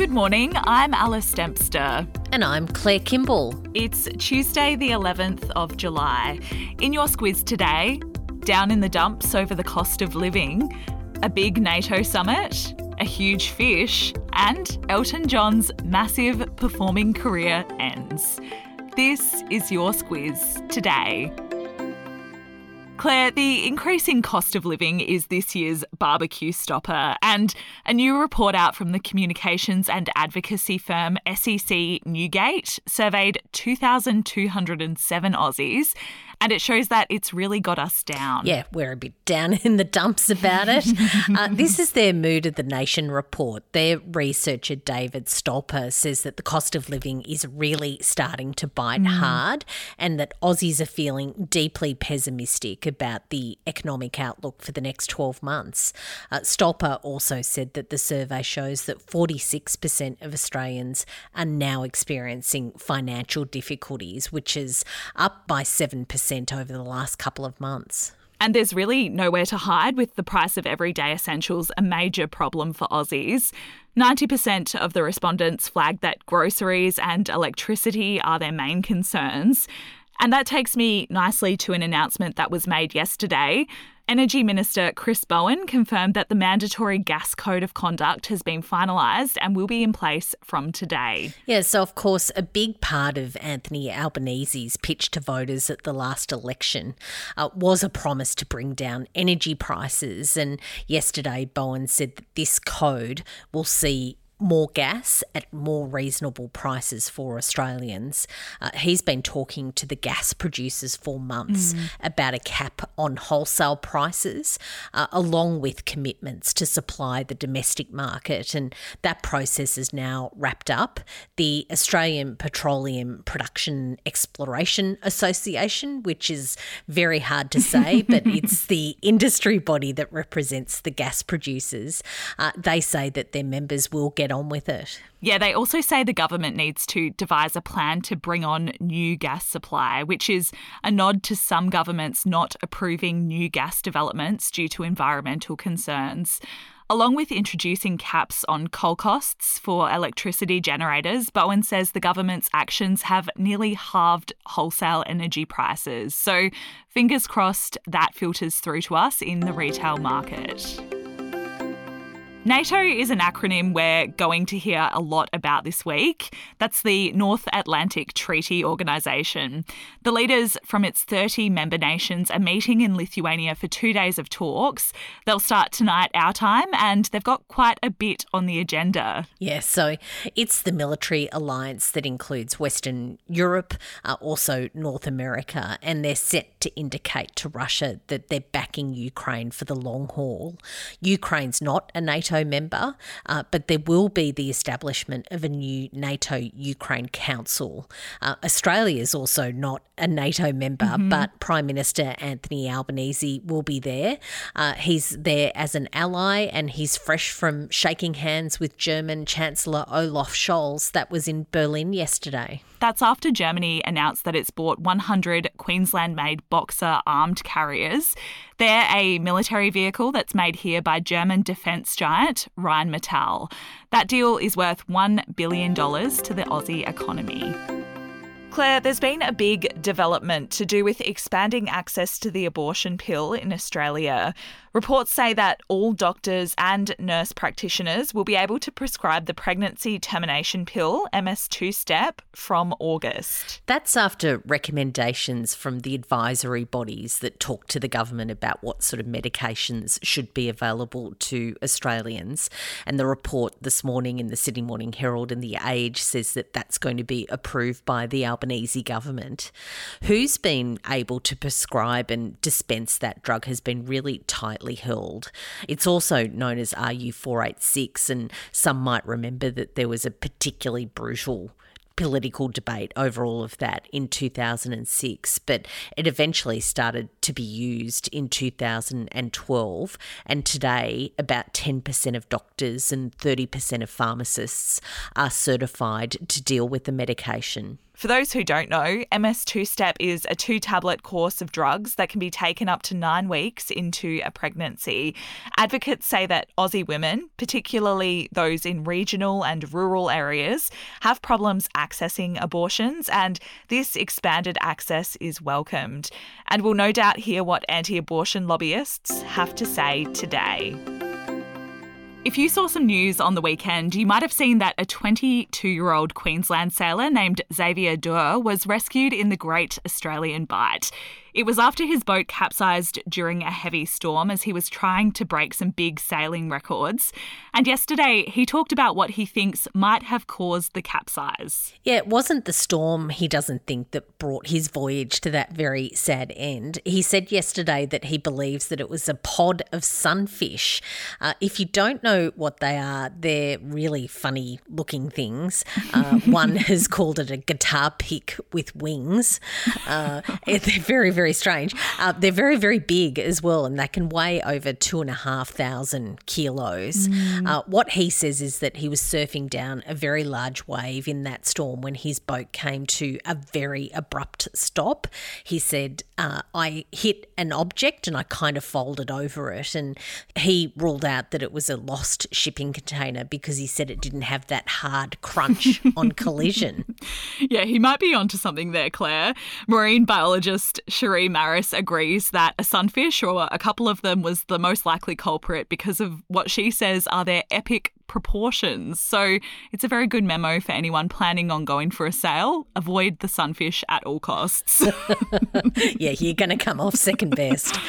Good morning, I'm Alice Dempster. And I'm Claire Kimball. It's Tuesday, the 11th of July. In your squiz today, down in the dumps over the cost of living, a big NATO summit, a huge fish, and Elton John's massive performing career ends. This is your squiz today. Claire, the increasing cost of living is this year's barbecue stopper, and a new report out from the communications and advocacy firm SEC Newgate surveyed 2,207 Aussies and it shows that it's really got us down. Yeah, we're a bit down in the dumps about it. uh, this is their Mood of the Nation report. Their researcher, David Stolper, says that the cost of living is really starting to bite mm. hard and that Aussies are feeling deeply pessimistic about the economic outlook for the next 12 months. Uh, Stolper also said that the survey shows that 46% of Australians are now experiencing financial difficulties, which is up by 7% over the last couple of months. And there's really nowhere to hide with the price of everyday essentials a major problem for Aussies. 90% of the respondents flagged that groceries and electricity are their main concerns. And that takes me nicely to an announcement that was made yesterday. Energy Minister Chris Bowen confirmed that the mandatory gas code of conduct has been finalised and will be in place from today. Yeah, so of course, a big part of Anthony Albanese's pitch to voters at the last election uh, was a promise to bring down energy prices. And yesterday, Bowen said that this code will see more gas at more reasonable prices for Australians. Uh, he's been talking to the gas producers for months mm. about a cap on wholesale prices, uh, along with commitments to supply the domestic market. And that process is now wrapped up. The Australian Petroleum Production Exploration Association, which is very hard to say, but it's the industry body that represents the gas producers, uh, they say that their members will get get on with it. Yeah, they also say the government needs to devise a plan to bring on new gas supply, which is a nod to some governments not approving new gas developments due to environmental concerns. Along with introducing caps on coal costs for electricity generators, Bowen says the government's actions have nearly halved wholesale energy prices. So, fingers crossed that filters through to us in the retail market. NATO is an acronym we're going to hear a lot about this week. That's the North Atlantic Treaty Organisation. The leaders from its 30 member nations are meeting in Lithuania for two days of talks. They'll start tonight, our time, and they've got quite a bit on the agenda. Yes, so it's the military alliance that includes Western Europe, uh, also North America, and they're set to indicate to Russia that they're backing Ukraine for the long haul. Ukraine's not a NATO NATO member, uh, but there will be the establishment of a new NATO Ukraine Council. Uh, Australia is also not a NATO member, mm-hmm. but Prime Minister Anthony Albanese will be there. Uh, he's there as an ally and he's fresh from shaking hands with German Chancellor Olaf Scholz. That was in Berlin yesterday. That's after Germany announced that it's bought 100 Queensland made Boxer armed carriers. They're a military vehicle that's made here by German defence giant Rheinmetall. That deal is worth $1 billion to the Aussie economy. Claire, there's been a big development to do with expanding access to the abortion pill in Australia. Reports say that all doctors and nurse practitioners will be able to prescribe the pregnancy termination pill, MS2 step, from August. That's after recommendations from the advisory bodies that talk to the government about what sort of medications should be available to Australians. And the report this morning in the Sydney Morning Herald and The Age says that that's going to be approved by the Albanese government. Who's been able to prescribe and dispense that drug has been really tight held. It's also known as RU486, and some might remember that there was a particularly brutal political debate over all of that in 2006, but it eventually started to be used in 2012. And today, about 10% of doctors and 30% of pharmacists are certified to deal with the medication. For those who don't know, MS2 Step is a two tablet course of drugs that can be taken up to nine weeks into a pregnancy. Advocates say that Aussie women, particularly those in regional and rural areas, have problems accessing abortions, and this expanded access is welcomed. And we'll no doubt hear what anti abortion lobbyists have to say today. If you saw some news on the weekend, you might have seen that a 22 year old Queensland sailor named Xavier Doerr was rescued in the Great Australian Bight. It was after his boat capsized during a heavy storm as he was trying to break some big sailing records. And yesterday, he talked about what he thinks might have caused the capsize. Yeah, it wasn't the storm, he doesn't think, that brought his voyage to that very sad end. He said yesterday that he believes that it was a pod of sunfish. Uh, if you don't know what they are, they're really funny looking things. Uh, one has called it a guitar pick with wings. Uh, they're very, very very strange. Uh, they're very, very big as well, and they can weigh over two and a half thousand kilos. Mm. Uh, what he says is that he was surfing down a very large wave in that storm when his boat came to a very abrupt stop. He said, uh, I hit an object and I kind of folded over it. And he ruled out that it was a lost shipping container because he said it didn't have that hard crunch on collision. Yeah, he might be onto something there, Claire. Marine biologist Cherie Maris agrees that a sunfish or a couple of them was the most likely culprit because of what she says are their epic proportions. So it's a very good memo for anyone planning on going for a sail. Avoid the sunfish at all costs. yeah, you're going to come off second best.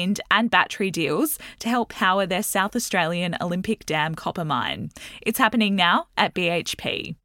and battery deals to help power their South Australian Olympic Olympic Dam copper mine. It's happening now at BHP.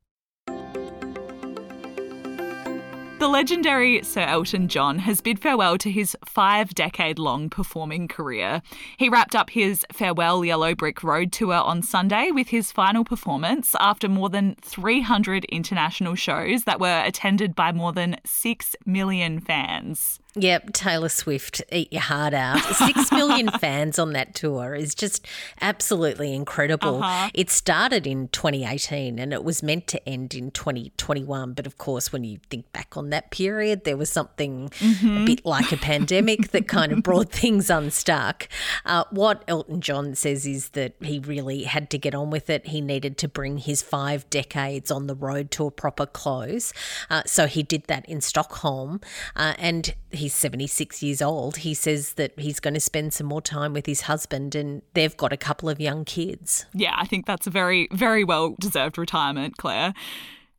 The legendary Sir Elton John has bid farewell to his five decade long performing career. He wrapped up his Farewell Yellow Brick Road tour on Sunday with his final performance after more than 300 international shows that were attended by more than 6 million fans. Yep, Taylor Swift, eat your heart out. Six million fans on that tour is just absolutely incredible. Uh-huh. It started in 2018 and it was meant to end in 2021. But of course, when you think back on that period, there was something mm-hmm. a bit like a pandemic that kind of brought things unstuck. Uh, what Elton John says is that he really had to get on with it. He needed to bring his five decades on the road to a proper close. Uh, so he did that in Stockholm. Uh, and he he's 76 years old, he says that he's going to spend some more time with his husband and they've got a couple of young kids. Yeah, I think that's a very, very well deserved retirement, Claire.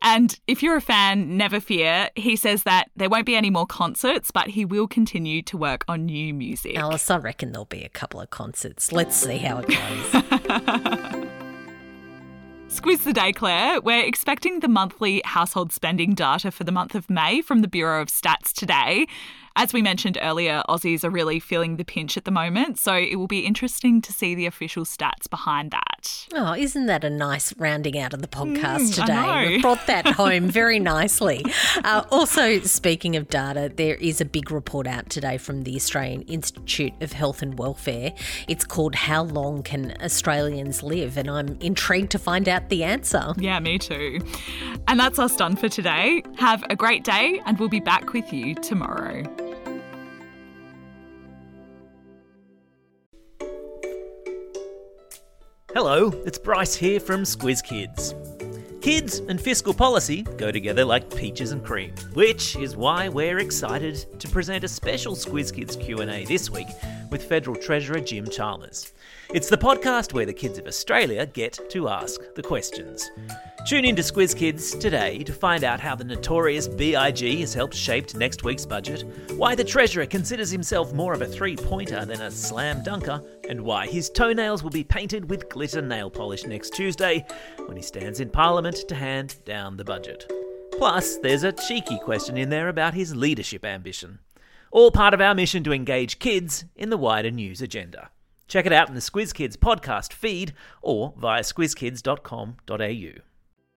And if you're a fan, never fear. He says that there won't be any more concerts, but he will continue to work on new music. Alice, I reckon there'll be a couple of concerts. Let's see how it goes. Squiz the day, Claire. We're expecting the monthly household spending data for the month of May from the Bureau of Stats today. As we mentioned earlier, Aussies are really feeling the pinch at the moment, so it will be interesting to see the official stats behind that. Oh, isn't that a nice rounding out of the podcast mm, today? We've brought that home very nicely. Uh, also, speaking of data, there is a big report out today from the Australian Institute of Health and Welfare. It's called How Long Can Australians Live? And I'm intrigued to find out the answer. Yeah, me too. And that's us done for today. Have a great day, and we'll be back with you tomorrow. Hello, it's Bryce here from Squiz Kids. Kids and fiscal policy go together like peaches and cream, which is why we're excited to present a special Squiz Kids Q&A this week with Federal Treasurer Jim Chalmers. It's the podcast where the kids of Australia get to ask the questions. Tune in to Squiz Kids today to find out how the notorious BIG has helped shape next week's budget, why the Treasurer considers himself more of a three pointer than a slam dunker, and why his toenails will be painted with glitter nail polish next Tuesday when he stands in Parliament to hand down the budget. Plus, there's a cheeky question in there about his leadership ambition. All part of our mission to engage kids in the wider news agenda. Check it out in the Squiz Kids podcast feed or via squizkids.com.au.